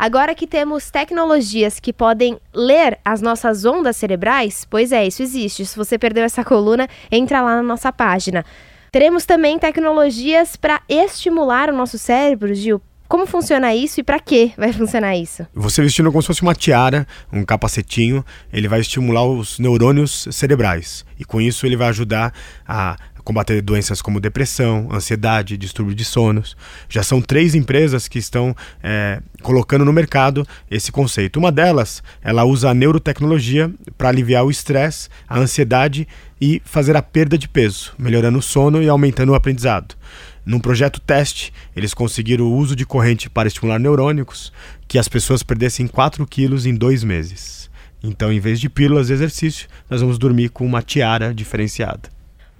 Agora que temos tecnologias que podem ler as nossas ondas cerebrais, pois é, isso existe. Se você perdeu essa coluna, entra lá na nossa página. Teremos também tecnologias para estimular o nosso cérebro, Gil. Como funciona isso e para que vai funcionar isso? Você vestindo como se fosse uma tiara, um capacetinho, ele vai estimular os neurônios cerebrais. E com isso ele vai ajudar a combater doenças como depressão, ansiedade, distúrbio de sonos. Já são três empresas que estão é, colocando no mercado esse conceito. Uma delas, ela usa a neurotecnologia para aliviar o estresse, a ansiedade e fazer a perda de peso, melhorando o sono e aumentando o aprendizado. Num projeto teste, eles conseguiram o uso de corrente para estimular neurônicos, que as pessoas perdessem 4 quilos em dois meses. Então, em vez de pílulas de exercício, nós vamos dormir com uma tiara diferenciada.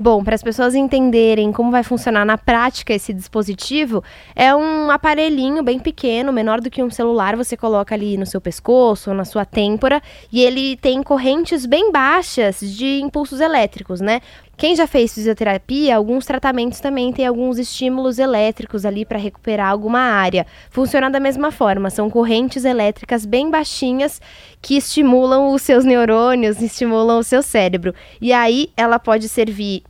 Bom, para as pessoas entenderem como vai funcionar na prática esse dispositivo, é um aparelhinho bem pequeno, menor do que um celular, você coloca ali no seu pescoço ou na sua têmpora, e ele tem correntes bem baixas de impulsos elétricos, né? Quem já fez fisioterapia, alguns tratamentos também têm alguns estímulos elétricos ali para recuperar alguma área. Funciona da mesma forma, são correntes elétricas bem baixinhas que estimulam os seus neurônios, estimulam o seu cérebro. E aí ela pode servir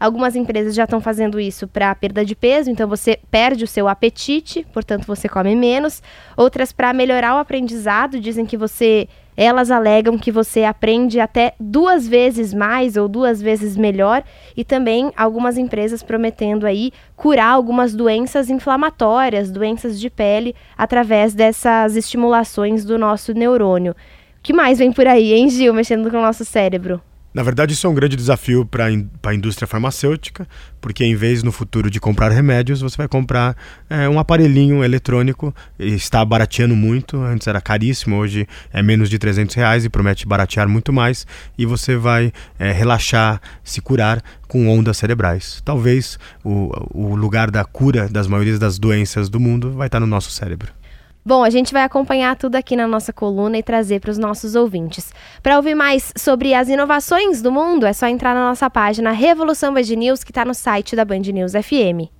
Algumas empresas já estão fazendo isso para perda de peso, então você perde o seu apetite, portanto você come menos. Outras para melhorar o aprendizado, dizem que você elas alegam que você aprende até duas vezes mais ou duas vezes melhor e também algumas empresas prometendo aí curar algumas doenças inflamatórias, doenças de pele através dessas estimulações do nosso neurônio. O que mais vem por aí, hein, Gil, mexendo com o nosso cérebro? Na verdade, isso é um grande desafio para a indústria farmacêutica, porque em vez no futuro de comprar remédios, você vai comprar é, um aparelhinho eletrônico, está barateando muito, antes era caríssimo, hoje é menos de 300 reais e promete baratear muito mais, e você vai é, relaxar, se curar com ondas cerebrais. Talvez o, o lugar da cura das maiorias das doenças do mundo vai estar no nosso cérebro. Bom, a gente vai acompanhar tudo aqui na nossa coluna e trazer para os nossos ouvintes. Para ouvir mais sobre as inovações do mundo, é só entrar na nossa página Revolução Band News, que está no site da Band News FM.